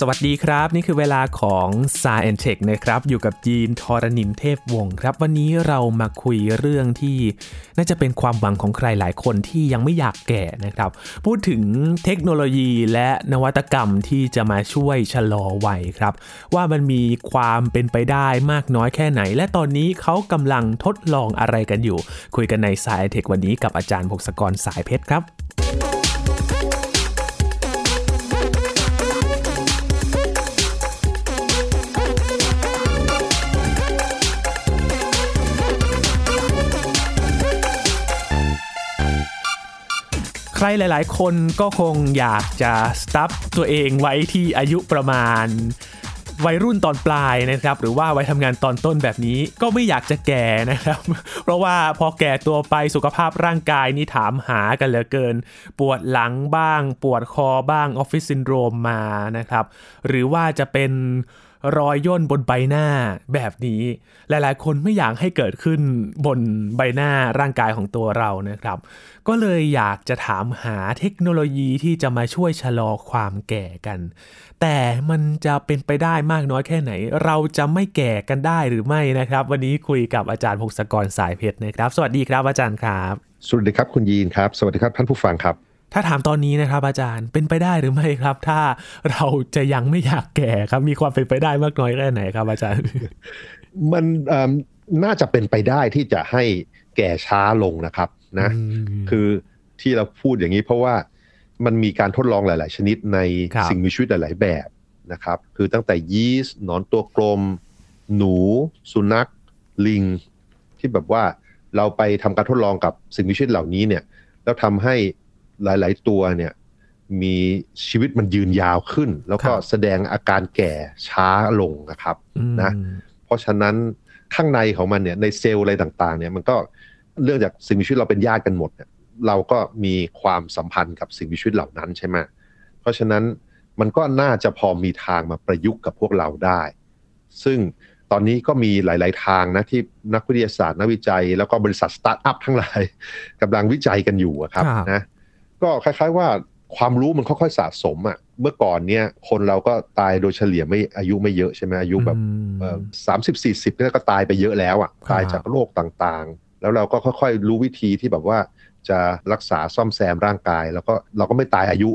สวัสดีครับ นี่คือเวลาของ s า e n t e c h นะครับ อยู่กับยีนทอรณินเทพวงศ์ครับ วันนี้เรามาคุยเรื่องที่น่าจะเป็นความหวังของใครหลายคนที่ยังไม่อยากแก่นะครับ พูดถึงเทคโนโลยีและนวัตกรรมที่จะมาช่วยชะลอวัยครับ ว่ามันมีความเป็นไปได้มากน้อยแค่ไหน และตอนนี้เขากำลังทดลองอะไรกันอยู่ คุยกันใน s า e n t e c h วันนี้กับอาจารย์พงศกรสายเพชรครับ ใครหลาย ๆ คนก็คงอยากจะสตัฟฟ์ตัวเองไว้ที่อายุประมาณวัยรุ่นตอนปลายนะครับ หรือว่าวัยทำงานตอนต้นแบบนี้ก็ไม่อยากจะแก่นะครับ เพราะว่าพอแก่ตัวไปสุขภาพร่างกายนี่ถามหากันเหลือเกิน ปวดหลังบ้าง ปวดคอบ้างออฟฟิศซินโดรมมานะครับ หรือว่าจะเป็น รอยย่นบนใบหน้าแบบนี้ หลายๆ คนไม่อยากให้เกิดขึ้นบนใบหน้าร่างกายของตัวเรานะครับ ก็เลยอยากจะถามหาเทคโนโลยีที่จะมาช่วยชะลอความแก่กัน แต่มันจะเป็นไปได้มากน้อยแค่ไหน เราจะไม่แก่กันได้หรือไม่นะครับ วันนี้คุยกับอาจารย์พงศกรสายเพชรนะครับ สวัสดีครับอาจารย์ครับ สวัสดีครับคุณยีนครับ สวัสดีครับท่านผู้ฟังครับ ถ้าถามตอนนี้นะครับ อาจารย์เป็นไปได้หรือไม่ครับ ถ้าเราจะยังไม่อยากแก่ครับ มีความเป็นไปได้มากน้อยแค่ไหนครับ อาจารย์ มันเอิ่มน่าจะเป็นไปได้ที่จะให้แก่ช้าลงนะครับนะ คือที่เราพูดอย่างนี้เพราะว่ามันมีการทดลองหลาย ๆ ชนิดในครับสิ่งมีชีวิตหลาย ๆ แบบนะครับ คือตั้งแต่ยีสต์หนอนตัวกลม หนู สุนัข ลิง ที่แบบว่าเราไปทำการทดลองกับสิ่งมีชีวิตเหล่านี้เนี่ย แล้วทำให้ หลาย ๆ ตัวเนี่ยมีชีวิตมันยืนยาวขึ้น แล้วก็ครับแสดงอาการแก่ช้าลงนะครับอืมนะเพราะฉะนั้นข้างในของมันเนี่ยในเซลล์อะไรต่าง ๆ เนี่ยมันก็เนื่องจากสิ่งมีชีวิตเราเป็นญาติกันหมดเนี่ยเราก็มีความสัมพันธ์กับสิ่งมีชีวิตเหล่านั้นใช่ไหมเพราะฉะนั้นมันก็น่าจะพอมีทางมาประยุกต์กับพวกเราได้ ซึ่งตอนนี้ก็มีหลาย ๆ ทางนะที่นักวิทยาศาสตร์นักวิจัย แล้วก็บริษัทสตาร์ทอัพทั้งหลายกำลังวิจัยกันอยู่อะครับครับนะ ก็คล้าย ๆ ว่าความรู้มันค่อยๆสะสมอะเมื่อก่อนเนี่ยคนเราก็ตายโดยเฉลี่ยไม่อายุไม่เยอะใช่ไหมอายุแบบอืมสามสิบสี่สิบเนี่ยก็ตายไปเยอะแล้วอะครับตายจากโรคต่างๆ แล้วเราก็ค่อยๆ รู้วิธีที่แบบว่าจะรักษาซ่อมแซมร่างกาย แล้วก็เราก็ไม่ตายอายุ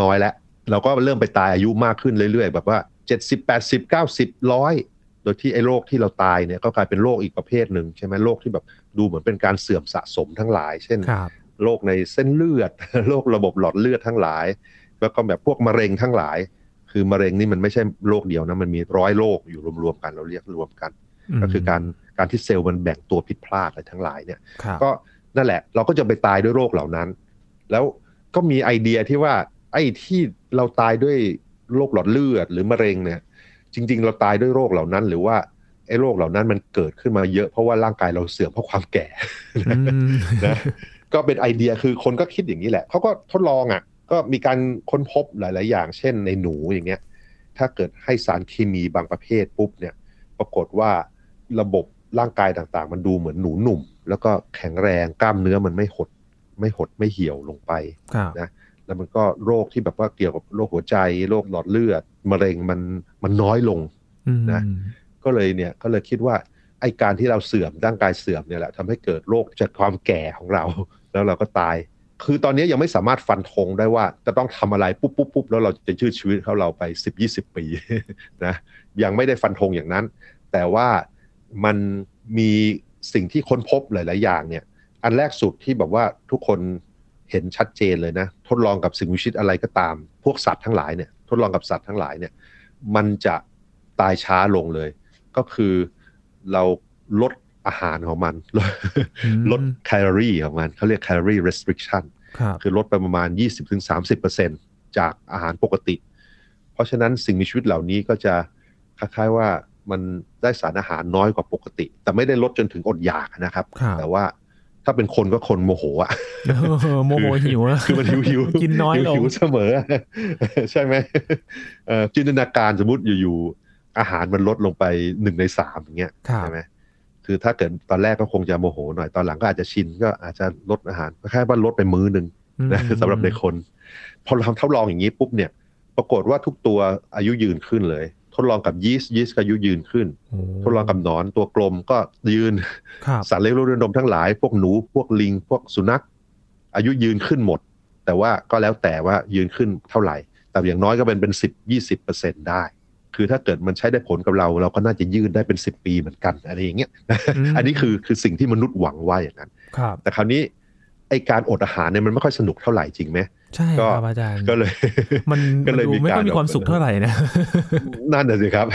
น้อยๆแล้วเราก็เริ่มไปตายอายุมากขึ้นเรื่อยๆ แบบว่า 70 80 90ร้อยโดยที่ไอ้โรคที่เราตายเนี่ยก็กลายเป็นโรคอีกประเภทหนึ่งใช่ไหมโรคที่แบบดูเหมือนเป็นการเสื่อมสะสมทั้งหลาย เช่นครับ โรคในเส้นเลือดโรคระบบหลอดเลือดทั้งหลาย แล้วก็แบบพวกมะเร็งทั้งหลาย คือมะเร็งนี่มันไม่ใช่โรคเดียวนะมันมีร้อยโรคอยู่รวมๆกันเราเรียกรวมกัน ก็คือการการที่เซลล์มันแบ่งตัวผิดพลาดอะไรทั้งหลายเนี่ยครับก็นั่นแหละเราก็จะไปตายด้วยโรคเหล่านั้น แล้วก็มีไอเดียที่ว่าไอ้ที่เราตายด้วยโรคหลอดเลือดหรือมะเร็งเนี่ย จริง ๆ เราตายด้วยโรคเหล่านั้น หรือว่าไอ้โรคเหล่านั้นมันเกิดขึ้นมาเยอะเพราะว่าร่างกายเราเสื่อมเพราะความแก่อืมนะ ก็เป็นไอเดียคือคนก็คิดอย่างนี้แหละเขาก็ทดลองอะ ก็มีการค้นพบหลาย ๆ อย่าง เช่นในหนูอย่างเงี้ย ถ้าเกิดให้สารเคมีบางประเภทปุ๊บเนี่ย ปรากฏว่าระบบร่างกายต่างๆ มันดูเหมือนหนูหนุ่ม แล้วก็แข็งแรงกล้ามเนื้อมันไม่หด ไม่หดไม่เหี่ยวลงไปครับนะแล้วมันก็โรคที่แบบว่าเกี่ยวกับโรคหัวใจโรคหลอดเลือดมะเร็งมันมันน้อยลงอืมนะก็เลยเนี่ยก็เลยคิดว่าไอการที่เราเสื่อมร่างกายเสื่อมเนี่ยแหละทำให้เกิดโรคจากความแก่ของเรา แล้วเราก็ตาย คือตอนนี้ยังไม่สามารถฟันธงได้ว่า จะต้องทำอะไรปุ๊บปุ๊บปุ๊บแล้วเราจะยืดชีวิตเขาเราไป10 20ปีนะยังไม่ได้ฟันธงอย่างนั้น แต่ว่ามันมีสิ่งที่ค้นพบหลาย ๆ อย่างเนี่ย อันแรกสุดที่แบบว่าทุกคนเห็นชัดเจนเลยนะ ทดลองกับสิ่งมีชีวิตอะไรก็ตาม พวกสัตว์ทั้งหลายเนี่ย ทดลองกับสัตว์ทั้งหลายเนี่ย มันจะตายช้าลงเลย ก็คือเราลด อาหารของมันลดอืมลดแคลอรี่ของมันเขาเรียก calorie restriction ครับคือลดไปประมาณ 20-30%จากอาหารปกติ เพราะฉะนั้นสิ่งมีชีวิตเหล่านี้ก็จะคล้ายๆว่ามันได้สารอาหารน้อยกว่าปกติ แต่ไม่ได้ลดจนถึงอดอยากนะครับครับแต่ว่าถ้าเป็นคนก็คนโมโหอะเออโมโหหิวอะคือมันหิวหิวกินน้อยลงหิวเสมอ ใช่ไหมเอ่อจินตนาการสมมติอยู่ๆอาหารมันลดลงไปหนึ่งในสามอย่างเงี้ยครับใช่ไหม คือถ้าเกิดตอนแรกก็คงจะโมโหหน่อยตอนหลังก็อาจจะชินก็อาจจะลดอาหารคล้ายๆว่าลดไปมื้อหนึ่งนะอืมสำหรับในคน พอเราทำทดลองอย่างนี้ปุ๊บเนี่ย ปรากฏว่าทุกตัวอายุยืนขึ้นเลย ทดลองกับยีสต์ยีสต์ก็อายุยืนขึ้นโอ้ทดลองกับหนอนตัวกลมก็ยืนครับสัตว์เลี้ยงลูกด้วยนมทั้งหลาย พวกหนูพวกลิง พวกสุนัข อายุยืนขึ้นหมด แต่ว่าก็แล้วแต่ว่ายืนขึ้นเท่าไหร่ แต่อย่างน้อยก็เป็นเป็นสิบยี่สิบเปอร์เซ็นได้ คือถ้าเกิดมันใช้ได้ผลกับเรา เราก็น่าจะยืนได้เป็นสิบปีเหมือนกันอะไรอย่างเงี้ยมอันนี้คือคือสิ่งที่มนุษย์หวังว่าอย่างนั้นครับแต่คราวนี้ไอการอดอาหารเนี่ยมันไม่ค่อยสนุกเท่าไหร่จริงไหมใช่ก็ครับอาจารย์ก็เลยมันก็เลยมันดูมีไม่ค่อยการมีความสุขเท่าไหร่นะนั่นน่ะสิครับ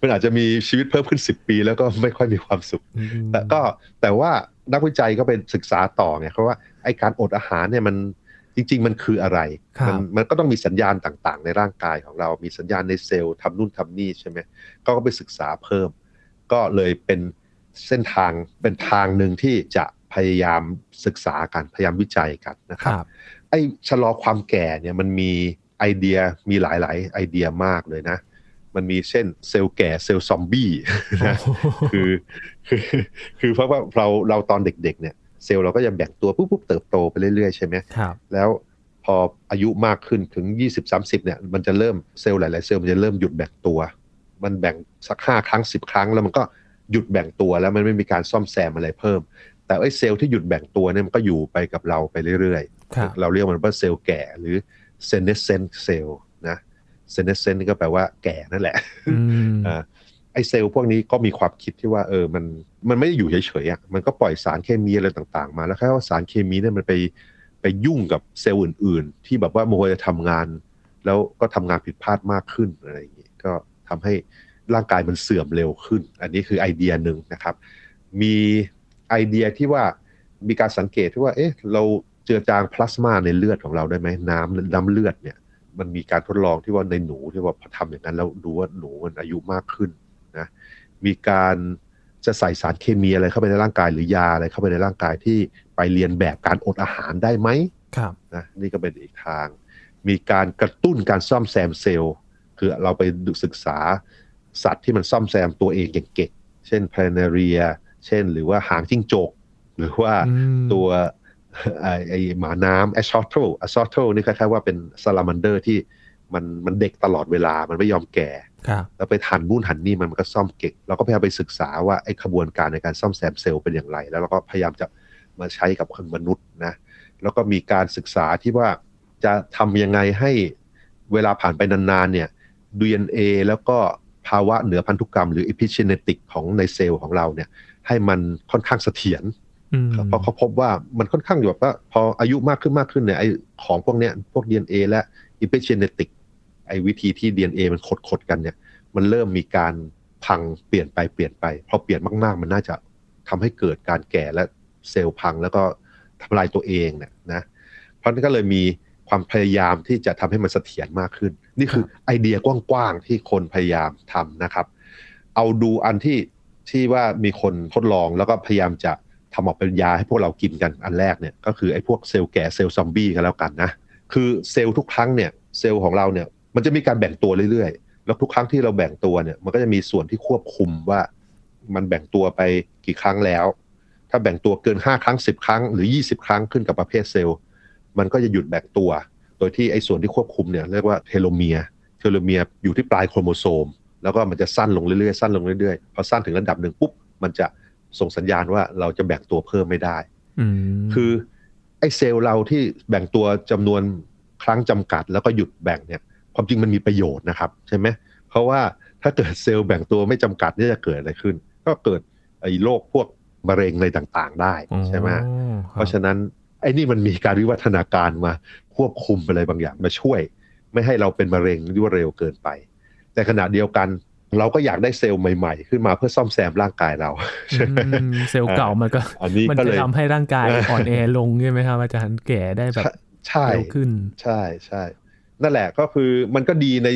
มันอาจจะมีชีวิตเพิ่มขึ้นสิบปี แล้วก็ไม่ค่อยมีความสุข แต่ก็แต่ว่านักวิจัยก็ไปศึกษาต่อไงเพราะว่าไอการอดอาหารเนี่ยมัน จริง ๆ มันคืออะไรครับมันมันก็ต้องมีสัญญาณต่างๆ ในร่างกายของเรา มีสัญญาณในเซลล์ทำนู่นทำนี่ใช่ไหมก็ไปศึกษาเพิ่ม ก็เลยเป็นเส้นทางเป็นทางหนึ่งที่จะพยายามศึกษากันพยายามวิจัยกันนะคครับรับไอ้ชะลอความแก่เนี่ยมันมีไอเดียมีหลายๆไอเดียมากเลยนะ มันมีเช่นเซลล์แก่เซลล์ซอมบี้นะคือคือคือเพราะว่าเราเราตอนเด็กๆเนี่ย เซลล์เราก็ยังแบ่งตัวปุ๊บปุ๊บเติบโตไปเรื่อยๆใช่ไหมครับแล้วพออายุมากขึ้นถึง 20-30เนี่ยมันจะเริ่มเซลล์หลาย ๆ เซลล์มันจะเริ่มหยุดแบ่งตัว มันแบ่งสักห้าครั้งสิบครั้งแล้วมันก็หยุดแบ่งตัวแล้วมันไม่มีการซ่อมแซมอะไรเพิ่ม แต่ไอ้เซลล์ที่หยุดแบ่งตัวเนี่ยมันก็อยู่ไปกับเราไปเรื่อยๆครับเราเรียกมันว่าเซลล์แก่หรือ senescent cell นะ senescent นี่ก็แปลว่าแก่นั่นแหละอืมอ่า ไอเซลล์พวกนี้ก็มีความคิดที่ว่าเออมันมันไม่ได้อยู่เฉยๆอะมันก็ปล่อยสารเคมีอะไรต่างๆ มาแล้วแค่ว่าสารเคมีเนี่ยมันไปไปยุ่งกับเซลล์อื่น ๆ ที่แบบว่าโมจะทำงาน แล้วก็ทำงานผิดพลาดมากขึ้นอะไรอย่างงี้ก็ทำให้ร่างกายมันเสื่อมเร็วขึ้น อันนี้คือไอเดียหนึ่งนะครับ มีไอเดียที่ว่ามีการสังเกตที่ว่า เอ๊ะ เราเจือจางพลาสมาในเลือดของเราได้ไหมน้ำน้ำเลือดเนี่ย มันมีการทดลองที่ว่าในหนูที่ว่าพอทำอย่างนั้นแล้วดูว่าหนูมันอายุมากขึ้น มีการจะใส่สารเคมีอะไรเข้าไปในร่างกายหรือยาอะไรเข้าไปในร่างกายที่ไปเลียนแบบการอดอาหารได้ไหมครับนะนี่ก็เป็นอีกทาง มีการกระตุ้นการซ่อมแซมเซลล์คือเราไปศึกษาสัตว์ที่มันซ่อมแซมตัวเองเก่งๆ เช่น planaria เช่น หรือว่าหางจิ้งจก หรือว่าอืมตัวไอ้ไอหมาน้ำ axolotl axolotl นี่คล้ายๆว่าเป็นซาลามันเดอร์ที่มันมันเด็กตลอดเวลา มันไม่ยอมแก่ครับ แล้วไปหั่นนู่นหั่นนี่มันมันก็ซ่อมเก่งเราก็พยายามไปศึกษาว่าไอ้ขบวนการในการซ่อมแซมเซลล์เป็นอย่างไร แล้วเราก็พยายามจะมาใช้กับคนมนุษย์นะแล้วก็มีการศึกษาที่ว่าจะทำยังไงให้เวลาผ่านไปนานๆเนี่ย DNA แล้วก็ภาวะเหนือพันธุกรรมหรือ epigenetic ของในเซลล์ของเราเนี่ย ให้มันค่อนข้างเสถียรอืมเพราะเขาพบว่ามันค่อนข้างอยู่แบบว่าพออายุมากขึ้นมากขึ้นเนี่ยไอของพวกเนี้ยพวก DNA และ epigenetic ไอวิธีที่ DNA มันขดขดๆกันเนี่ย มันเริ่มมีการพังเปลี่ยนไปเปลี่ยนไปพอเปลี่ยนมากๆ มันน่าจะทำให้เกิดการแก่และเซลล์พังแล้วก็ทำลายตัวเองเนี่ยนะเพราะนั้นก็เลยมีความพยายามที่จะทำให้มันเสถียรมากขึ้น นี่คือไอเดียกว้างๆที่คนพยายามทำนะครับ เอาดูอันที่ที่ว่ามีคนทดลองแล้วก็พยายามจะทำออกเป็นยาให้พวกเรากินกันอันแรกเนี่ยก็คือไอ้พวกเซลล์แก่เซลล์ซอมบี้กันแล้วกันนะคือเซลล์ทุกครั้งเนี่ยเซลล์ของเราเนี่ย มันจะมีการแบ่งตัวเรื่อยๆ แล้วทุกครั้งที่เราแบ่งตัวเนี่ย มันก็จะมีส่วนที่ควบคุมว่า มันแบ่งตัวไปกี่ครั้งแล้ว ถ้าแบ่งตัวเกิน5ครั้ง10ครั้งหรือ20ครั้งขึ้นกับประเภทเซลล์ มันก็จะหยุดแบ่งตัว โดยที่ไอ้ส่วนที่ควบคุมเนี่ยเรียกว่าเทโลเมียร์เทโลเมียร์อยู่ที่ปลายโครโมโซม แล้วก็มันจะสั้นลงเรื่อยๆ สั้นลงเรื่อยๆ พอสั้นถึงระดับหนึ่งปุ๊บ มันจะส่งสัญญาณว่าเราจะแบ่งตัวเพิ่มไม่ได้อืมคือไอ้เซลล์เราที่แบ่งตัวจำนวนครั้งจำกัด แล้วก็หยุดแบ่งเนี่ย ความจริงมันมีประโยชน์นะครับใช่ไหมเพราะว่าถ้าเกิดเซลล์แบ่งตัวไม่จำกัดเนี่ยจะเกิดอะไรขึ้น ก็เกิดไอ้โรคพวกมะเร็งอะไรต่างๆ ได้ใช่ไหมอ๋อคบเพราะฉะนั้นไอ้นี่มันมีการวิวัฒนาการมาควบคุมอะไรบางอย่างมาช่วย ไม่ให้เราเป็นมะเร็งรวดเร็วเกินไป แต่ขณะเดียวกันเราก็อยากได้เซลล์ใหม่ๆ ขึ้นมาเพื่อซ่อมแซมร่างกายเราใช่ไหมอืมเซลล์เก่ามันก็อันนี้มันก็จะเลยทำให้ร่างกายเอออ่อนแอลงใช่ไหมครับอาจารย์แก่ได้แบบใช่เร็วขึ้น ใช่ใช่ นั่นแหละก็คือมันก็ดีใน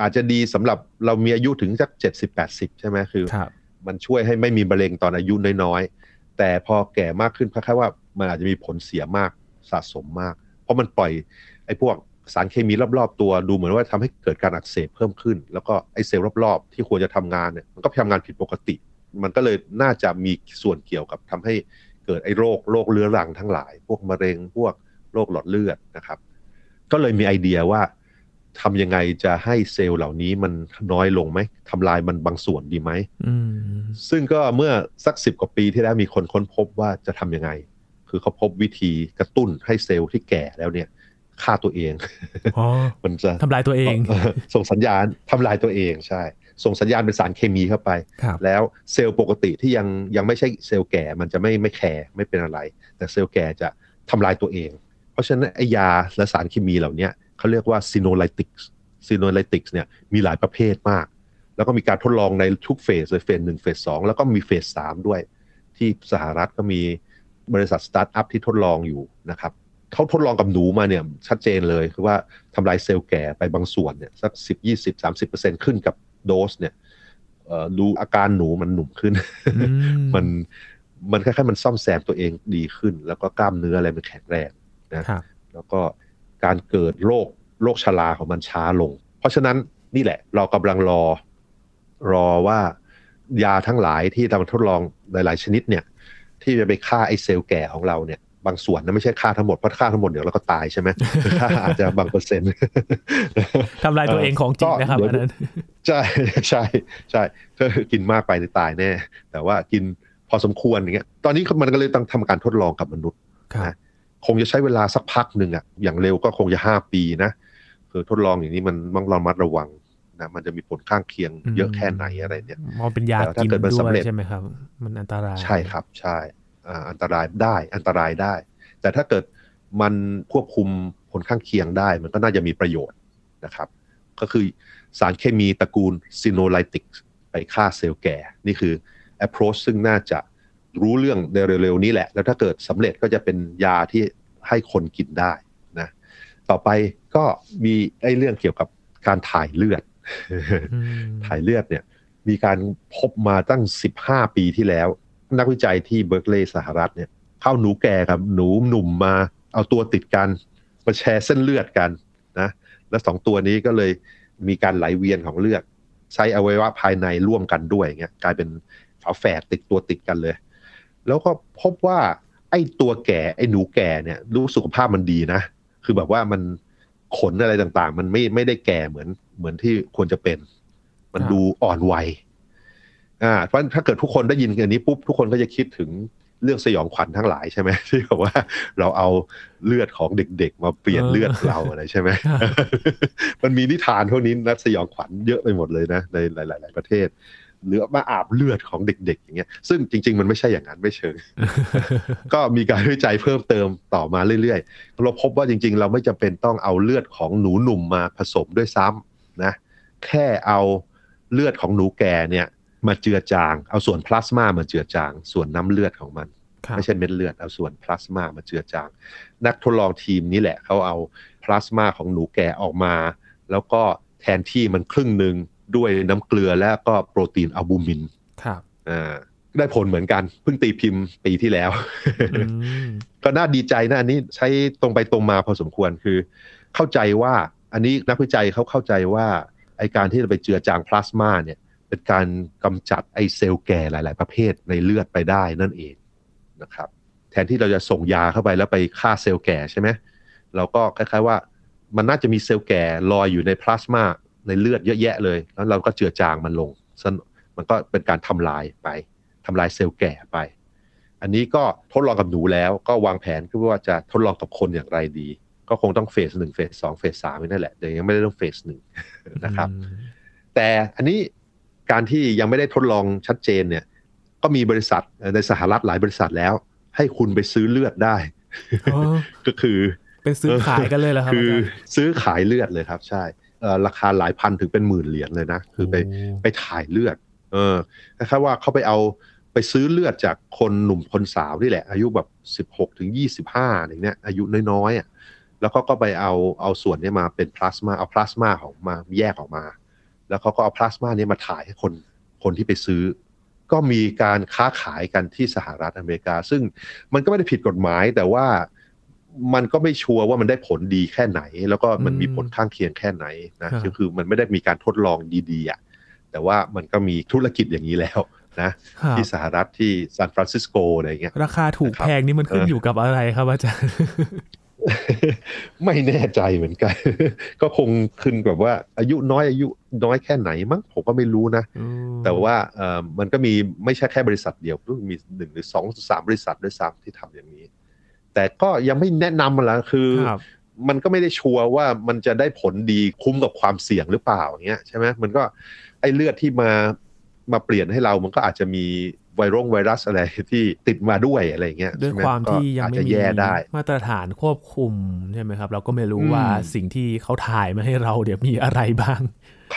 อาจจะดีสำหรับเรามีอายุถึงสักเจ็ดสิบแปดสิบใช่ไหมคือครับมันช่วยให้ไม่มีมะเร็งตอนอายุน้อยๆ แต่พอแก่มากขึ้นคล้ายๆว่ามันอาจจะมีผลเสียมากสะสมมาก เพราะมันปล่อยไอ้พวกสารเคมีรอบๆ ตัวดูเหมือนว่าทำให้เกิดการอักเสบเพิ่มขึ้น แล้วก็ไอ้เซลล์รอบๆ ที่ควรจะทำงานเนี่ยมันก็ทำงานผิดปกติ มันก็เลยน่าจะมีส่วนเกี่ยวกับทำให้เกิดไอ้โรคโรคเรื้อรังทั้งหลาย พวกมะเร็งพวกโรคหลอดเลือดนะครับ ก็เลยมีไอเดียว่าทำยังไงจะให้เซลล์เหล่านี้มันน้อยลงไหมทำลายมันบางส่วนดีไหมอืมซึ่งก็เมื่อสักสิบกว่าปีที่แล้วมีคนค้นพบว่าจะทำยังไง คือเขาพบวิธีกระตุ้นให้เซลล์ที่แก่แล้วเนี่ยฆ่าตัวเองอ๋อมันจะทำลายตัวเอง ส่งสัญญาณทำลายตัวเองใช่ ส่งสัญญาณเป็นสารเคมีเข้าไปครับแล้วเซลล์ปกติที่ยังยังไม่ใช่เซลล์แก่มันจะไม่ไม่แคร์ไม่เป็นอะไร แต่เซลล์แก่จะทำลายตัวเอง เพราะฉะนั้นไอ้ยาและสารเคมีเหล่าเนี้ยเขาเรียกว่า senolytics senolytics เนี่ยมีหลายประเภทมาก แล้วก็มีการทดลองในทุกเฟสเลยเฟสหนึ่งเฟสสองแล้วก็มีเฟสสามด้วย ที่สหรัฐก็มีบริษัทสตาร์ทอัพที่ทดลองอยู่นะครับเขาทดลองกับหนูมาเนี่ยชัดเจนเลยคือว่าทำลายเซลล์แก่ไปบางส่วนเนี่ยสักสิบยี่สิบสามสิบเปอร์เซ็นต์ขึ้นกับโดสเนี่ยเอ่อดูอาการหนูมันหนุ่มขึ้นอืมมันมันคล้ายๆมันซ่อมแซมตัวเองดีขึ้น แล้วก็กล้ามเนื้ออะไรมันแข็งแรง นะครับแล้วก็การเกิดโรคโรคชราของมันช้าลง เพราะฉะนั้นนี่แหละ เรากำลังรอรอว่ายาทั้งหลายที่เราทดลองหลาย ๆ ชนิดเนี่ย ที่จะไปฆ่าไอ้เซลล์แก่ของเราเนี่ยบางส่วนนะไม่ใช่ฆ่าทั้งหมดเพราะฆ่าทั้งหมดเดี๋ยวเราก็ตายใช่ไหมฆ่าอาจจะบางเปอร์เซ็นต์ทำลายตัวเองของจริงนะครับก็อันเดี๋ยวนั้นใช่ใช่ใช่ก็คือกินมากไปตายแน่ แต่ว่ากินพอสมควรอย่างเงี้ย ตอนนี้มันก็เลยต้องทำการทดลองกับมนุษย์ครับนะ คงจะใช้เวลาสักพักหนึ่งอะอย่างเร็วก็คงจะห้าปีนะคือทดลองอย่างนี้มันต้องระมัดระวังนะมันจะมีผลข้างเคียงเยอะแค่ไหนอะไรเนี่ยมองเป็นยาแต่ถ้ากินเกิดมันด้วสำยเร็จใช่ไหมครับ มันอันตรายใช่ครับใช่อ่าอันตรายได้อันตรายได้ แต่ถ้าเกิดมันควบคุมผลข้างเคียงได้ มันก็น่าจะมีประโยชน์นะครับ ก็คือสารเคมีตระกูลซีโนไลติกไปฆ่าเซลล์แก่ นี่คือ approach ซึ่งน่าจะ รู้เรื่องในเร็วๆนี้แหละ แล้วถ้าเกิดสำเร็จก็จะเป็นยาที่ให้คนกินได้นะ ต่อไปก็มีไอ้เรื่องเกี่ยวกับการถ่ายเลือดอืมถ่ายเลือดเนี่ยมีการพบมาตั้ง 15 ปีที่แล้ว นักวิจัยที่เบิร์กลีย์สหรัฐเนี่ยเข้าหนูแก่กับหนูหนุ่มมาเอาตัวติดกันมาแชร์เส้นเลือดกันนะแล้วสองตัวนี้ก็เลยมีการไหลเวียนของเลือดใช้อวัยวะภายในร่วมกันด้วยอย่างเงี้ยกลายเป็นฝาแฝดติดตัวติดกันเลย แล้วก็พบว่าไอ้ตัวแก่ไอ้หนูแก่เนี่ยรู้สุขภาพมันดีนะ คือแบบว่ามันขนอะไรต่างๆ มันไม่ไม่ได้แก่เหมือนเหมือนที่ควรจะเป็น มันครับดูอ่อนวัยอ่าเพราะถ้าเกิดทุกคนได้ยินอันนี้ปุ๊บทุกคนก็จะคิดถึงเรื่องสยองขวัญทั้งหลายใช่ไหมที่บอกว่าเราเอาเลือดของเด็กๆ มาเปลี่ยนเลือดเราอะไรใช่ไหมมันมีนิทานพวกนี้นัดสยองขวัญเยอะไปหมดเลยนะในหลาย ๆ ประเทศ หรือมาอาบเลือดของเด็ก ๆ อย่างเงี้ยซึ่งจริง ๆ มันไม่ใช่อย่างนั้นไม่เชิง ก็มีการวิจัยเพิ่มเติมต่อมาเรื่อยๆ เราพบว่าจริง ๆ เราไม่จำเป็นต้องเอาเลือดของหนูหนุ่มมาผสมด้วยซ้ำนะแค่เอาเลือดของหนูแก่เนี่ยมาเจือจาง เอาส่วนพลาสมามาเจือจาง ส่วนน้ำเลือดของมันครับไม่ใช่เม็ดเลือดเอาส่วนพลาสมามาเจือจาง นักทดลองทีมนี้แหละเขาเอาพลาสมาของหนูแก่ออกมา แล้วก็แทนที่มันครึ่งหนึ่ง ด้วยน้ำเกลือและก็โปรตีนอัลบูมินครับอ่าได้ผลเหมือนกันเพิ่งตีพิมพ์ปีที่แล้วอืมก็น่าดีใจนะอันนี้ใช้ตรงไปตรงมาพอสมควรคือ เข้าใจว่าอันนี้นักวิจัยเขาเข้าใจว่าไอการที่เราไปเจือจางพลาสมาเนี่ย เป็นการกำจัดไอเซลล์แก่หลาย ๆ ประเภทในเลือดไปได้นั่นเองนะครับ แทนที่เราจะส่งยาเข้าไปแล้วไปฆ่าเซลล์แก่ใช่ไหมเราก็คล้าย ๆ ว่า มันน่าจะมีเซลล์แก่ลอยอยู่ในพลาสมา ในเลือดเยอะแยะเลย แล้วเราก็เจือจางมันลงซะมันก็เป็นการทำลายไปทำลายเซลล์แก่ไป อันนี้ก็ทดลองกับหนูแล้วก็วางแผนก็ว่าจะทดลองกับคนอย่างไรดี ก็คงต้องเฟสหนึ่งเฟสสองเฟสสามนั่นแหละแต่ยังไม่ได้ต้องเฟสหนึ่งนะครับอืมแต่อันนี้การที่ยังไม่ได้ทดลองชัดเจนเนี่ย ก็มีบริษัทเอ่อในสหรัฐหลายบริษัทแล้ว ให้คุณไปซื้อเลือดได้อ๋อก็คือเป็นซื้อขายกันเลยเหรอครับคืออาจารย์ซื้อขายเลือดเลยครับ ใช่เอ่อ ราคาหลายพันถึงเป็นหมื่นเหรียญเลยนะ คือไปโไปถ่ายเลือด เออคล้ายๆว่าเขาไปเอาไปซื้อเลือดจากคนหนุ่มคนสาวนี่แหละ อายุแบบสิบหกถึงยี่สิบห้าอย่างเนี้ยอายุน้อยๆอะแล้วเขาก็ไปเอาเอาส่วนเนี้ยมาเป็นพลาสมาเอาพลาสมาของมาแยกออกมา แล้วเขาก็เอาพลาสมาเนี้ยมาถ่ายให้คนคนที่ไปซื้อ ก็มีการค้าขายกันที่สหรัฐอเมริกา ซึ่งมันก็ไม่ได้ผิดกฎหมายแต่ว่า มันก็ไม่ชัวร์ว่ามันได้ผลดีแค่ไหน แล้วก็มันมีผลข้างเคียงแค่ไหนนะครับคือคือมันไม่ได้มีการทดลองดีๆอะแต่ว่ามันก็มีธุรกิจอย่างนี้แล้วนะครับที่สหรัฐที่ซานฟรานซิสโกอะไรอย่างเงี้ยราคาถูกนะครับแพงนี่มันขึ้นเออออยู่กับอะไรครับอาจารย์ไม่แน่ใจเหมือนกัน ก็คงขึ้นกับว่า อายุน้อยอายุน้อยแค่ไหนมั้งผมก็ไม่รู้นะอืมแต่ว่าเอ่อมันก็มีไม่ใช่แค่บริษัทเดียวมีหนึ่งหรือสองสามบริษัทด้วยซ้ำที่ทำอย่างนี้ แต่ก็ยังไม่แนะนำมันละคือครับมันก็ไม่ได้ชัวร์ว่ามันจะได้ผลดีคุ้มกับความเสี่ยงหรือเปล่าอย่างเงี้ยใช่ไหมมันก็ไอ้เลือดที่มามาเปลี่ยนให้เรามันก็อาจจะมีไวรัสไวรัสอะไรที่ติดมาด้วยอะไรอย่างเงี้ยด้วยใช่ไหความที่ยังก็อาจไม่จะมีแย่ได้มาตรฐานควบคุมใช่ไหมครับ เราก็ไม่รู้อืมว่าสิ่งที่เขาถ่ายมาให้เราเดี๋ยวมีอะไรบ้าง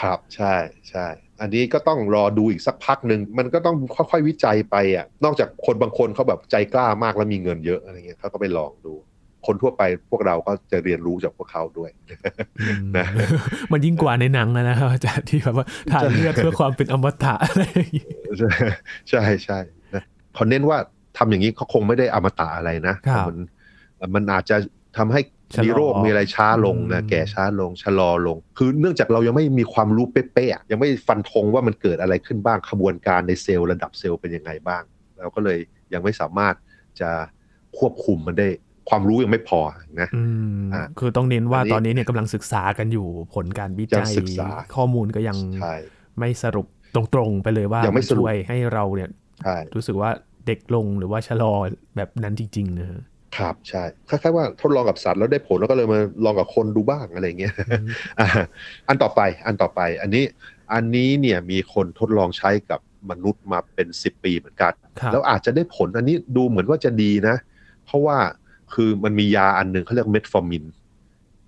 ครับใช่ใช่อันนี้ก็ต้องรอดูอีกสักพักหนึ่งมันก็ต้องค่อยๆวิจัยไปอะนอกจากคนบางคนเขาแบบใจกล้ามากแล้วมีเงินเยอะอะไรเงี้ยเขาก็ไปลองดู คนทั่วไปพวกเราก็จะเรียนรู้จากพวกเขาด้วยนะมันยิ่งกว่าในหนังนะนะครับอาจารย์ที่แบบว่าถ่ายเลือดเพื่อความเป็นอมตะอะไรอย่างงี้ใช่ใช่นะขอเน้นว่าทำอย่างนี้เขาคงไม่ได้อมตะอะไรนะครับแต่มันมันอาจจะทำให้ชะลอ มีโรคมีอะไรช้าลงนะอืมแก่ช้าลงชะลอลง คือเนื่องจากเรายังไม่มีความรู้เป๊ะๆอะยังไม่ฟันธงว่ามันเกิดอะไรขึ้นบ้างขบวนการในเซลล์ระดับเซลล์เป็นยังไงบ้าง เราก็เลยยังไม่สามารถจะควบคุมมันได้ความรู้ยังไม่พอนะอืมอะคือต้องเน้นว่าอันนี้ตอนนี้เนี่ยกำลังศึกษากันอยู่ผลการวิยัจังยศึกษาข้อมูลก็ยังใช่ไม่สรุปตรงๆไปเลยว่ายังไม่สรุปช่วยให้เราเนี่ยใช่รู้สึกว่าเด็กลงหรือว่าชะลอแบบนั้นจริงๆนะฮะ ครับใช่คล้ายๆว่าทดลองกับสัตว์แล้วได้ผลแล้วก็เลยมาลองกับคนดูบ้างอะไรเงี้ยอืมอะอันต่อไปอันต่อไป อันนี้อันนี้เนี่ยมีคนทดลองใช้กับมนุษย์มาเป็น10ปีเหมือนกันครับแล้วอาจจะได้ผลอันนี้ดูเหมือนว่าจะดีนะ เพราะว่าคือมันมียาอันหนึ่งเขาเรียกเมทฟอร์มิน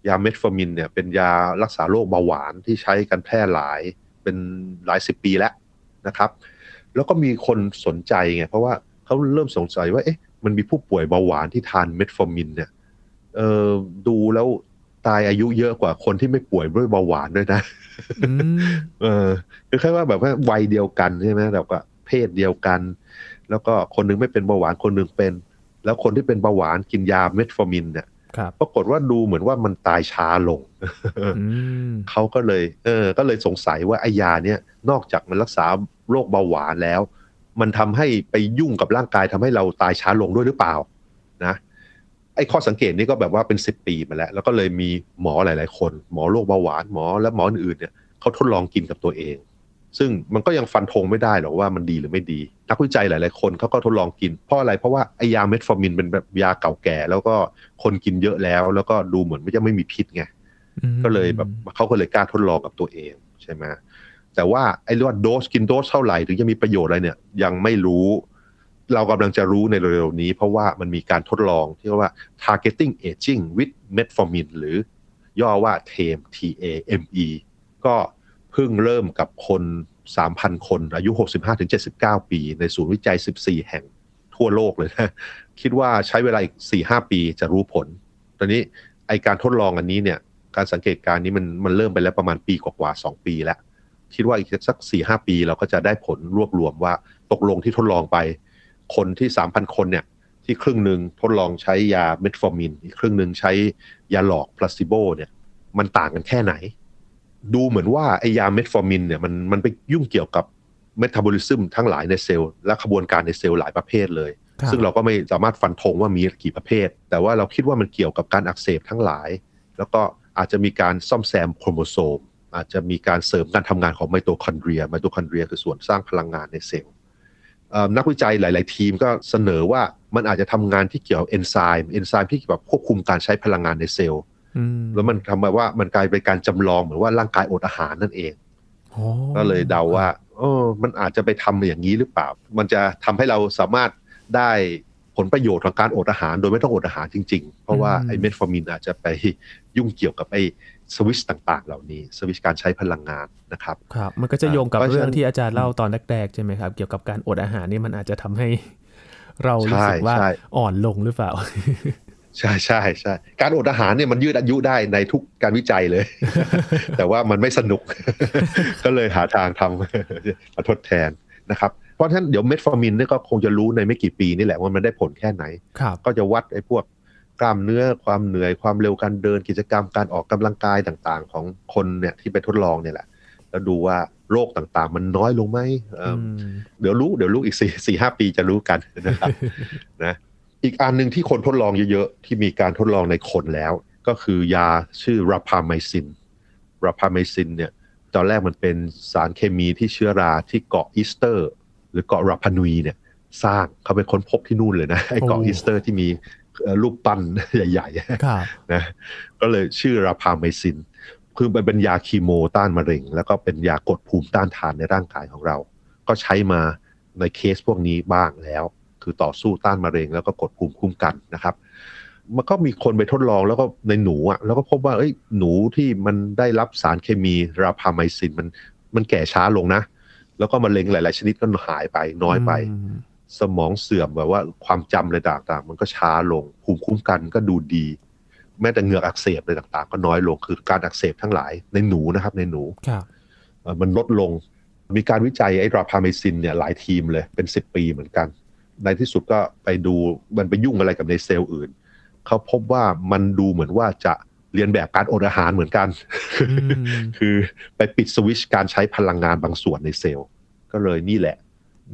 ยาเมทฟอร์มินเนี่ยเป็นยารักษาโรคเบาหวานที่ใช้กันแพร่หลายเป็นหลายสิบปีแล้วนะครับ แล้วก็มีคนสนใจไงเพราะว่าเขาเริ่มสงสัยว่าเอ๊ะ มันมีผู้ป่วยเบาหวานที่ทานเมทฟอร์มิน เนี่ยเออดูแล้วตายอายุเยอะกว่าคนที่ไม่ป่วยด้วยเบาหวานด้วยนะอืมเออคือแค่ว่าแบบว่าวัยเดียวกันใช่ไหมแบบว่าเพศเดียวกัน แล้วก็คนหนึงไม่เป็นเบาหวานคนหนึงเป็น แล้วคนที่เป็นเบาหวานกินยาเมทฟอร์มิน เนี่ยครับปรากฏว่าดูเหมือนว่ามันตายช้าลงอืมเขาก็เลย เออ ก็เลยสงสัยว่าไอ้ยาเนี่ยนอกจากมันรักษาโรคเบาหวานแล้ว มันทำให้ไปยุ่งกับร่างกายทำให้เราตายช้าลงด้วยหรือเปล่านะไอ้ข้อสังเกตนี้ก็แบบว่าเป็นสิบปีมาแล้ว แล้วก็เลยมีหมอหลาย ๆ คน หมอโรคเบาหวานหมอและหมออื่นๆเนี่ยเขาทดลองกินกับตัวเอง ซึ่งมันก็ยังฟันธงไม่ได้หรอกว่ามันดีหรือไม่ดี นักวิจัยหลาย ๆ คนเขาก็ทดลองกิน เพราะอะไรเพราะว่าไอ้ยาเมทฟอร์มินเป็นแบบยาเก่าแก่ แล้วก็คนกินเยอะแล้ว แล้วก็ดูเหมือนไม่จะไม่มีพิษไงอืมก็เลยแบบเขาก็เลยกล้าทดลองกับตัวเองใช่ไหม แต่ว่าไอ้เรื่องว่าโดสกินโดสเท่าไหร่ถึงจะมีประโยชน์อะไรเนี่ยยังไม่รู้ เรากำลังจะรู้ในเร็วๆนี้ เพราะว่ามันมีการทดลองที่เรียกว่า targeting aging with metformin หรือย่อว่า TAME T A M E ก็เพิ่งเริ่มกับคน 3,000 คน อายุ 65-79 ปี ในศูนย์วิจัย 14 แห่งทั่วโลกเลยนะ คิดว่าใช้เวลาอีก 4-5 ปีจะรู้ผล ตอนนี้ไอการทดลองอันนี้เนี่ย การสังเกตการณ์นี้มันมันเริ่มไปแล้วประมาณปีกว่าๆสองปีแล้ว คิดว่าอีกสักสี่ห้าปี เราก็จะได้ผลรวบรวมว่าตกลงที่ทดลองไป คนที่สามพันคนเนี่ย ที่ครึ่งหนึ่งทดลองใช้ยาเมทฟอร์มินอีกครึ่งหนึ่งใช้ยาหลอก placebo เนี่ยมันต่างกันแค่ไหน ดูเหมือนว่าไอ้ยาเมทฟอร์มินเนี่ยมันมันไปยุ่งเกี่ยวกับเมตาบอลิซึมทั้งหลายในเซลล์และขบวนการในเซลล์หลายประเภทเลยครับซึ่งเราก็ไม่สามารถฟันธงว่ามีกี่ประเภท แต่ว่าเราคิดว่ามันเกี่ยวกับการอักเสบทั้งหลาย แล้วก็อาจจะมีการซ่อมแซมโครโมโซม อาจจะมีการเสริมการทำงานของไมโตคอนเดรีย ไมโตคอนเดรียคือส่วนสร้างพลังงานในเซลล์เอ่อนักวิจัยหลาย ๆ ทีมก็เสนอว่ามันอาจจะทำงานที่เกี่ยวเอนไซม์เอนไซม์ที่แบบควบคุมการใช้พลังงานในเซลล์อืมแล้วมันทำมาว่ามันกลายเป็นการจำลองเหมือนว่าร่างกายอดอาหารนั่นเองโอ้ก็เลยเดาว่าเออมันอาจจะไปทำอย่างนี้หรือเปล่า มันจะทำให้เราสามารถได้ ผลประโยชน์ของการอดอาหาร โดยไม่ต้องอดอาหารจริง ๆ เพราะว่าไอ้เมทฟอร์มินอาจจะไปยุ่งเกี่ยวกับไอ้สวิชต่างๆ เหล่านี้สวิชการใช้พลังงานนะครับครับ มันก็จะโยงกับเพราะฉะนั้นเรื่องที่อาจารย์เล่าตอนแรกๆใช่ไหมครับ เกี่ยวกับการอดอาหารนี่มันอาจจะทำให้เรารู้สึกว่าใช่อ่อนลงหรือเปล่า ใช่ใช่ใใช่การอดอาหารเนี่ยมันยืดอายุได้ในทุกการวิจัยเลย แต่ว่ามันไม่สนุก ก็เลยหาทางทำมาทดแทนนะครับ เพราะฉะนั้นเดี๋ยวเมทฟอร์มินเนี่ยก็คงจะรู้ในไม่กี่ปีนี่แหละว่ามันได้ผลแค่ไหนครับก็จะวัดไอ้พวกกล้ามเนื้อความเหนื่อยความเร็วการเดินกิจกรรมการออกกำลังกายต่างๆ ของคนเนี่ยที่ไปทดลองเนี่ยแหละ แล้วดูว่าโรคต่างๆ มันน้อยลงไหมเอิ่มอืมเดี๋ยวรู้เดี๋ยวรู้อีกสี่สี่ห้าปีจะรู้กันนะครับนะอีกอันหนึ่งที่คนทดลองเยอะๆ ที่มีการทดลองในคนแล้ว ก็คือยาชื่อราพาไมซินrapamycin เนี่ยตอนแรกมันเป็นสารเคมีที่เชื้อราที่เกาะอีสเตอร์ หรือเกาะราพานุยเนี่ยสร้างเขาไปค้นพบที่นู่นเลยนะไอ้เกาะโอ้อีสเตอร์ที่มีเอ่อรูปปั้นใหญ่ๆครับนะก็เลยชื่อ rapamycin คือมันเป็นยาคีโมต้านมะเร็ง แล้วก็เป็นยากดภูมิต้านทานในร่างกายของเรา ก็ใช้มาในเคสพวกนี้บ้างแล้ว คือต่อสู้ต้านมะเร็ง แล้วก็กดภูมิคุ้มกันนะครับ มันก็มีคนไปทดลองแล้วก็ในหนูอะแล้วก็พบว่าเอ้ยหนูที่มันได้รับสารเคมี rapamycin มันมันแก่ช้าลงนะ แล้วก็มะเร็งหลาย ๆ ชนิดก็หายไปน้อยไปมสมองเสื่อมแบบว่าความจำอะไรต่าง ๆ มันก็ช้าลง ภูมิคุ้มกันก็ดูดี แม้แต่เหงือกอักเสบอะไรต่าง ๆ ก็น้อยลงคือการอักเสบทั้งหลายในหนูนะครับ ในหนูครับเอ่อมันลดลงมีการวิจัยไอ้ rapamycin เนี่ยหลายทีมเลยเป็น 10 ปีเหมือนกัน ในที่สุดก็ไปดูมันไปยุ่งอะไรกับในเซลล์อื่น เขาพบว่ามันดูเหมือนว่าจะ เรียนแบบการอดอาหารเหมือนกันอืมคือไปปิดสวิตชการใช้พลังงานบางส่วนในเซลล์ ก็เลยนี่แหละ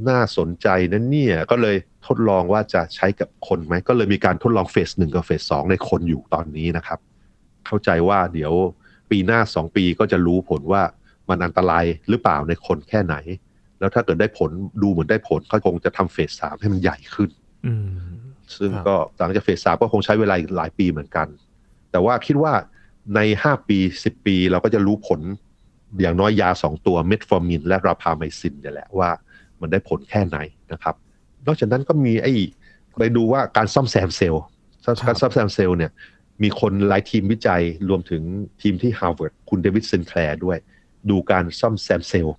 น่าสนใจนะเนี่ย ก็เลยทดลองว่าจะใช้กับคนไหม ก็เลยมีการทดลองเฟสหนึ่งกับเฟสสองในคนอยู่ตอนนี้นะครับ เข้าใจว่าเดี๋ยวปีหน้าสองปีก็จะรู้ผลว่ามันอันตรายหรือเปล่าในคนแค่ไหน แล้วถ้าเกิดได้ผลดูเหมือนได้ผลเขาคงจะทำ phase สามให้มันใหญ่ขึ้นอืมซึ่งครับก็หลังจาก phase สามก็คงใช้เวลาอีกหลายปีเหมือนกัน แต่ว่าคิดว่าใน 5 ปี 10 ปี เราก็จะรู้ผลอย่างน้อยยา 2 ตัวเมทฟอร์มินและ rapamycin เนี่ยแหละว่ามันได้ผลแค่ไหนนะครับ นอกจากนั้นก็มีไอ้ไปดูว่าการซ่อมแซมเซลล์ครับการซ่อมแซมเซลล์เนี่ยมีคนหลายทีมวิจัยรวมถึงทีมที่ Harvard คุณ David Sinclair ด้วย ดูการซ่อมแซมเซลล์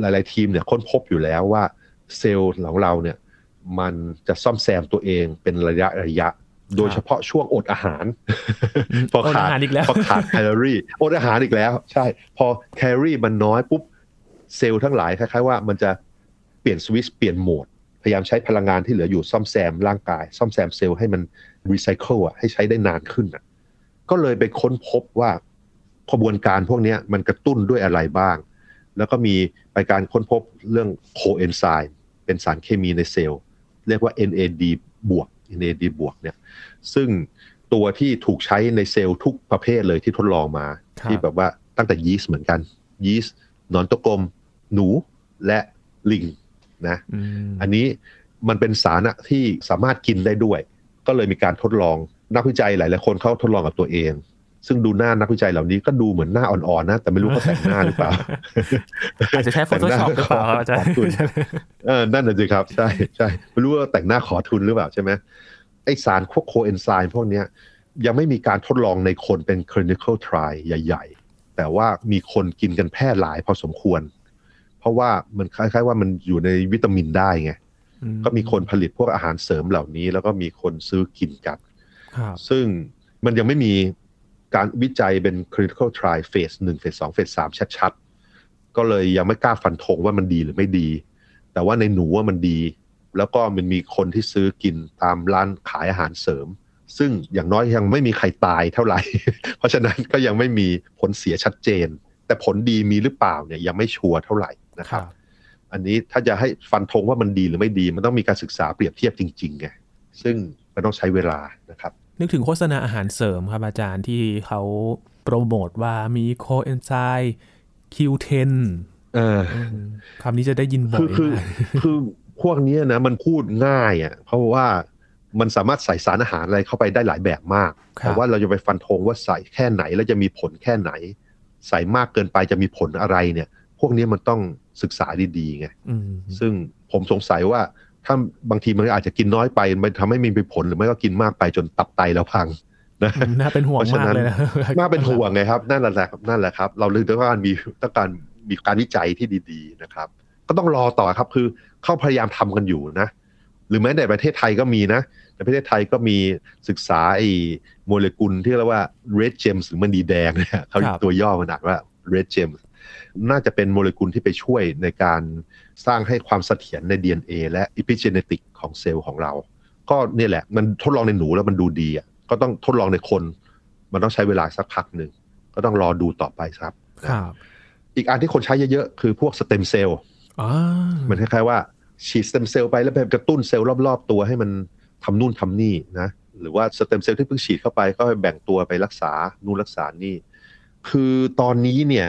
หลาย ๆ ทีมเนี่ยค้นพบอยู่แล้วว่าเซลล์ของเราเนี่ยมันจะซ่อมแซมตัวเองเป็นระยะระยะ โดยเฉพาะช่วงอดอาหารอืมพออดขาดอาหารอีกแล้วพอขาดแคลอรี่อดอาหารอีกแล้ว ใช่ พอแคลอรี่มันน้อยปุ๊บเซลล์ทั้งหลายคล้ายๆว่ามันจะเปลี่ยนสวิตช์เปลี่ยนโหมด พยายามใช้พลังงานที่เหลืออยู่ซ่อมแซมร่างกาย ซ่อมแซมเซลล์ให้มันรีไซเคิลอะให้ใช้ได้นานขึ้นอะก็เลยไปค้นพบว่าขบวนการพวกเนี้ยมันกระตุ้นด้วยอะไรบ้าง แล้วก็มีไปการค้นพบเรื่องโคเอนไซม์เป็นสารเคมีในเซลล์ เรียกว่า NAD บวก NAD บวกเนี่ยซึ่งตัวที่ถูกใช้ในเซลล์ทุกประเภทเลยที่ทดลองมาครับที่แบบว่าตั้งแต่ยีสต์เหมือนกัน ยีสต์หนอนตะกลม หนูและลิงนะอืมอันนี้มันเป็นสารอะที่สามารถกินได้ด้วย ก็เลยมีการทดลองนักวิจัยหลายๆคนเขาทดลองกับตัวเอง ซึ่งดูหน้านักวิจัยเหล่านี้ก็ดูเหมือนหน้าอ่อนๆนะ แต่ไม่รู้เขาแต่งหน้าหรือเปล่าอาจจะใช้ Photoshop หรือเปล่าครับอาจารย์ขอบคุณเออนั่นน่ะสิครับ ใช่ใช่ไม่รู้ว่าแต่งหน้าขอทุนหรือเปล่าใช่ไหมไอสารพวกโคเอนไซม์พวกเนี้ยยังไม่มีการทดลองในคนเป็น clinical trial ใหญ่ ๆ แต่ว่ามีคนกินกันแพร่หลายพอสมควร เพราะว่ามันคล้าย ๆ ว่ามันอยู่ในวิตามินได้ไงอืก็มีคนผลิตพวกอาหารเสริมเหล่านี้ แล้วก็มีคนซื้อกินกันครับซึ่งมันยังไม่มี การวิจัยเป็น clinical trial เฟสหนึ่งเฟสสองเฟสสามชัดๆ ก็เลยยังไม่กล้าฟันธงว่ามันดีหรือไม่ดี แต่ว่าในหนูว่ามันดี แล้วก็มันมีคนที่ซื้อกินตามร้านขายอาหารเสริม ซึ่งอย่างน้อยยังไม่มีใครตายเท่าไหร่ เพราะฉะนั้นก็ยังไม่มีผลเสียชัดเจน แต่ผลดีมีหรือเปล่าเนี่ยยังไม่ชัวร์เท่าไหร่นะคครัรับบอันนี้ถ้าจะให้ฟันธงว่ามันดีหรือไม่ดี มันต้องมีการศึกษาเปรียบเทียบจริงๆไงซึ่งมันต้องใช้เวลานะครับ นึกถึงโฆษณาอาหารเสริมครับอาจารย์ที่เขาโปรโมทว่ามีโคเอนไซม์ Q10 เอออืมคำนี้จะได้ยินบ่อคือยคือมากคือพวกเนี้ยนะมันพูดง่ายอะเพราะว่ามันสามารถใส่สารอาหารอะไรเข้าไปได้หลายแบบมากครับแต่ว่าเราจะไปฟันธงว่าใส่แค่ไหนแล้วจะมีผลแค่ไหน ใส่มากเกินไปจะมีผลอะไรเนี่ย พวกนี้มันต้องศึกษาดีๆไงอืมซึ่งผมสงสัยว่า ถ้าบางทีมันอาจจะกินน้อยไปมันทำให้ไมมีผลหรือไม่ก็กินมากไปจนตับไตเราพังนะน่าเป็นห่วงเพราะฉะมากนั้นเลยนะน่าเป็นห่วงไงครับนั่นแหละครับนั่นแหละครับ เราเลยต้องการมีต้องการมีการวิจัยที่ดี ๆนะครับ ก็ต้องรอต่อครับคือเขาพยายามทำกันอยู่นะหรือแม้ในประเทศไทยก็มีนะในประเทศไทยก็มีศึกษาไอ้โมเลกุลที่เรียกว่า red gems หรือมันดีแดงเนี่ยเขาครับตัวย่อมันอ่านว่า red gems น่าจะเป็นโมเลกุลที่ไปช่วยในการสร้างให้ความเสถียรใน DNA และ epigenetic ของเซลล์ของเรา ก็เนี่ยแหละ มันทดลองในหนูแล้วมันดูดีอะก็ต้องทดลองในคน มันต้องใช้เวลาสักพักหนึ่ง ก็ต้องรอดูต่อไปครับครับ อีกอันที่คนใช้เยอะๆ คือพวกสเต็มเซลล์อ๋อมันคล้ายๆว่าฉีดสเต็มเซลล์ไปแล้วไปกระตุ้นเซลล์รอบๆตัวให้มันทำนู่นทำนี่นะหรือว่าสเต็มเซลล์ที่เพิ่งฉีดเข้าไปก็ไปแบ่งตัวไปรักษานู่นรักษานี่ คือตอนนี้เนี่ย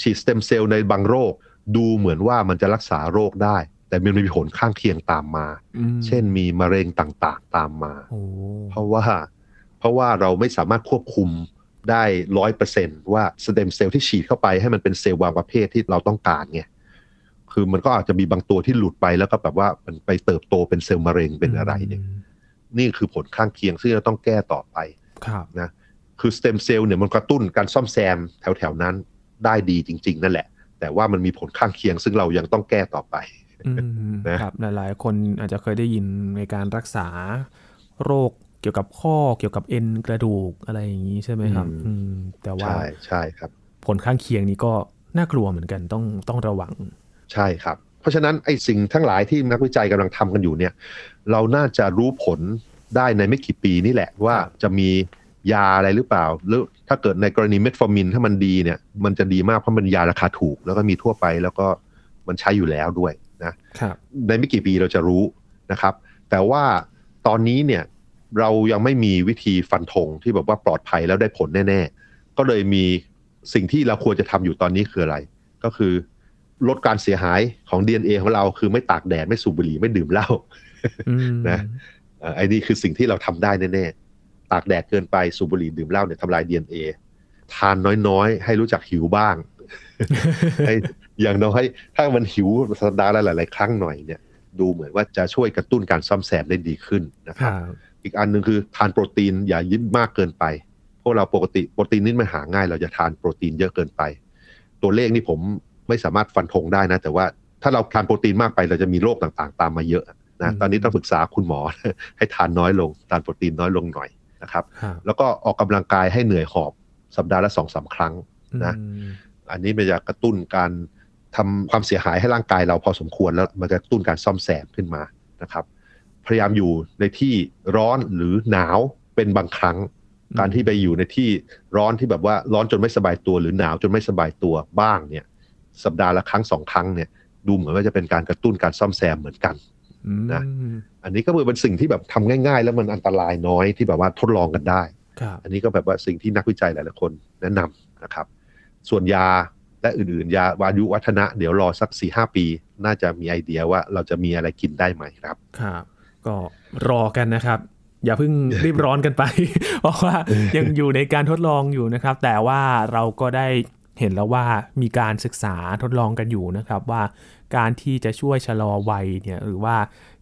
ฉีดสเต็มเซลล์ในบางโรค ดูเหมือนว่ามันจะรักษาโรคได้ แต่มันมีผลข้างเคียงตามมาอืมเช่นมีมะเร็งต่างๆ ตามมาโอ้เพราะว่า เพราะว่าเราไม่สามารถควบคุมได้ร้อยเปอร์เซ็นต์ว่าสเต็มเซลล์ที่ฉีดเข้าไปให้มันเป็นเซลล์บางประเภทที่เราต้องการไงคือมันก็อาจจะมีบางตัวที่หลุดไปแล้วก็แบบว่ามันไปเติบโตเป็นเซลล์มะเร็งเป็นอะไรเนี่ยมนี่คือผลข้างเคียงซึ่งเราต้องแก้ต่อไปครับนะคือสเต็มเซลล์เนี่ยมันกระตุ้นการซ่อมแซมแถวๆนั้น ได้ดีจริง ๆ นั่นแหละ แต่ว่ามันมีผลข้างเคียง ซึ่งเรายังต้องแก้ต่อไปอืมนะครับหลายๆ คนอาจจะเคยได้ยินในการรักษาโรคเกี่ยวกับข้อเกี่ยวกับเอ็นกระดูกอะไรอย่างนี้ใช่ไหมครับอืมแต่ว่าใช่ใช่ครับ ผลข้างเคียงนี้ก็น่ากลัวเหมือนกันต้องต้องระวัง ใช่ครับ เพราะฉะนั้นไอ้สิ่งทั้งหลายที่นักวิจัยกำลังทำกันอยู่เนี่ย เราน่าจะรู้ผลได้ในไม่กี่ปีนี่แหละว่าครับจะมี ยาอะไรหรือเปล่า หรือถ้าเกิดในกรณีเมทฟอร์มินถ้ามันดีเนี่ย มันจะดีมากเพราะมันยาราคาถูก แล้วก็มีทั่วไปแล้วก็มันใช้อยู่แล้วด้วยนะครับในไม่กี่ปีเราจะรู้นะครับ แต่ว่าตอนนี้เนี่ยเรายังไม่มีวิธีฟันธงที่แบบว่าปลอดภัยแล้วได้ผลแน่ ๆ ก็เลยมีสิ่งที่เราควรจะทำอยู่ตอนนี้คืออะไร ก็คือลดการเสียหายของ DNA ของเราคือไม่ตากแดดไม่สูบบุหรี่ไม่ดื่มเหล้าอืมนะเอ่อไอ้นี่คือสิ่งที่เราทำได้แน่ๆ ตากแดดเกินไปสูบบุหรี่ดื่มเหล้าเนี่ยทำลาย DNA ทานน้อยๆ ให้รู้จักหิวบ้างให้อย่างน้อยถ้ามันหิวสัปดาห์ละหลาย ๆ ครั้งหน่อยเนี่ย ดูเหมือนว่าจะช่วยกระตุ้นการซ่อมแซมได้ดีขึ้นนะคครัรับบอีกอันหนึ่งคือทานโปรตีนอย่ายิ้มมากเกินไปพวกเราปกติโปรตีนนี่มันหาง่าย เราจะทานโปรตีนเยอะเกินไป ตัวเลขนี่ผมไม่สามารถฟันธงได้นะ แต่ว่าถ้าเราทานโปรตีนมากไปเราจะมีโรคต่างๆ ตามมาเยอะนะอืมตอนนี้ต้องปรึกษาคุณหมอให้ทานน้อยลงทานโปรตีนน้อยลงหน่อย นะครับครับ แล้วก็ออกกำลังกายให้เหนื่อยหอบสัปดาห์ละสองสามครั้งนะอืมอันนี้มันจะกระตุ้นการทำความเสียหายให้ร่างกายเราพอสมควรแล้วมันจะกระตุ้นการซ่อมแซมขึ้นมานะครับ พยายามอยู่ในที่ร้อนหรือหนาวเป็นบางครั้งอืมการที่ไปอยู่ในที่ร้อนที่แบบว่าร้อนจนไม่สบายตัว หรือหนาวจนไม่สบายตัวบ้างเนี่ย สัปดาห์ละครั้งสองครั้งเนี่ยดูเหมือนว่าจะเป็นการกระตุ้นการซ่อมแซมเหมือนกันอืม นะอันนี้ก็เป็นสิ่งที่แบบทำง่ายๆ แล้วมันอันตรายน้อยที่แบบว่าทดลองกันได้ครับอันนี้ก็แบบว่าสิ่งที่นักวิจัยหลายๆคนแนะนำนะครับ ส่วนยาและอื่นๆ ยาวายุวัฒนะเดี๋ยวรอสักสี่ห้าปี น่าจะมีไอเดียว่าเราจะมีอะไรกินได้ไหมครับ ครับ ก็รอกันนะครับ อย่าเพิ่งรีบร้อนกันไป เพราะว่ายังอยู่ในการทดลองอยู่นะครับ แต่ว่าเราก็ได้ เห็นแล้วว่ามีการศึกษาทดลองกันอยู่นะครับว่าการที่จะช่วยชะลอวัยเนี่ยหรือว่า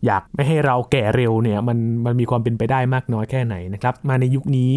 อยากไม่ให้เราแก่เร็วเนี่ยมันมันมีความเป็นไปได้มากน้อยแค่ไหนนะครับ มาในยุคนี้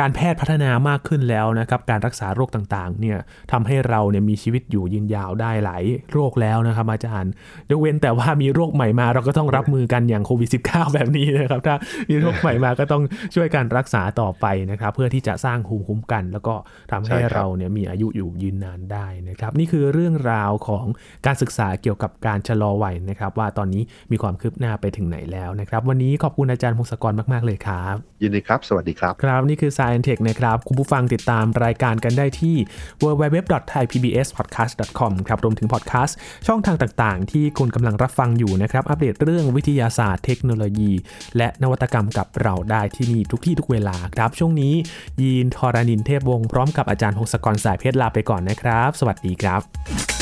การแพทย์พัฒนามากขึ้นแล้วนะครับการรักษาโรคต่างๆเนี่ยทำให้เราเนี่ยมีชีวิตอยู่ยืนยาวได้หลายโรคแล้วนะครับอาจารย์ยกเว้นแต่ว่ามีโรคใหม่มาเราก็ต้องรับมือกันอย่างโควิด -19 แบบนี้นะครับถ้ามีโรคใหม่มาก็ต้องช่วยการรักษาต่อไปนะครับ เพื่อที่จะสร้างภูมิคุ้มกัน แล้วก็ทำให้ใช่ครับเราเนี่ยมีอายุอยู่ยืนนานได้นะครับ นี่คือเรื่องราวของการศึกษาเกี่ยวกับการชะลอวัยนะครับ ว่าตอนนี้มีความคืบหน้าไปถึงไหนแล้วนะครับ วันนี้ขอบคุณอาจารย์พงศกรมาก ๆเลยครับ ยินดีครับ สวัสดีครับ ครับนี่คือ Science Tech นะครับ คุณผู้ฟังติดตามรายการกันได้ที่ www.thaipbspodcast.com ครับรวมถึงพอดแคสต์ช่องทางต่างๆ ที่คุณกำลังรับฟังอยู่นะครับ อัปเดตเรื่องวิทยาศาสตร์เทคโนโลยี และนวัตกรรมกับเราได้ที่นี่ทุกที่ทุกเวลาครับ ช่วงนี้ ยีนทอรานินเทพวงศ์พร้อมกับอาจารย์พงศกรสายเพชรลาไปก่อนนะครับ สวัสดีครับ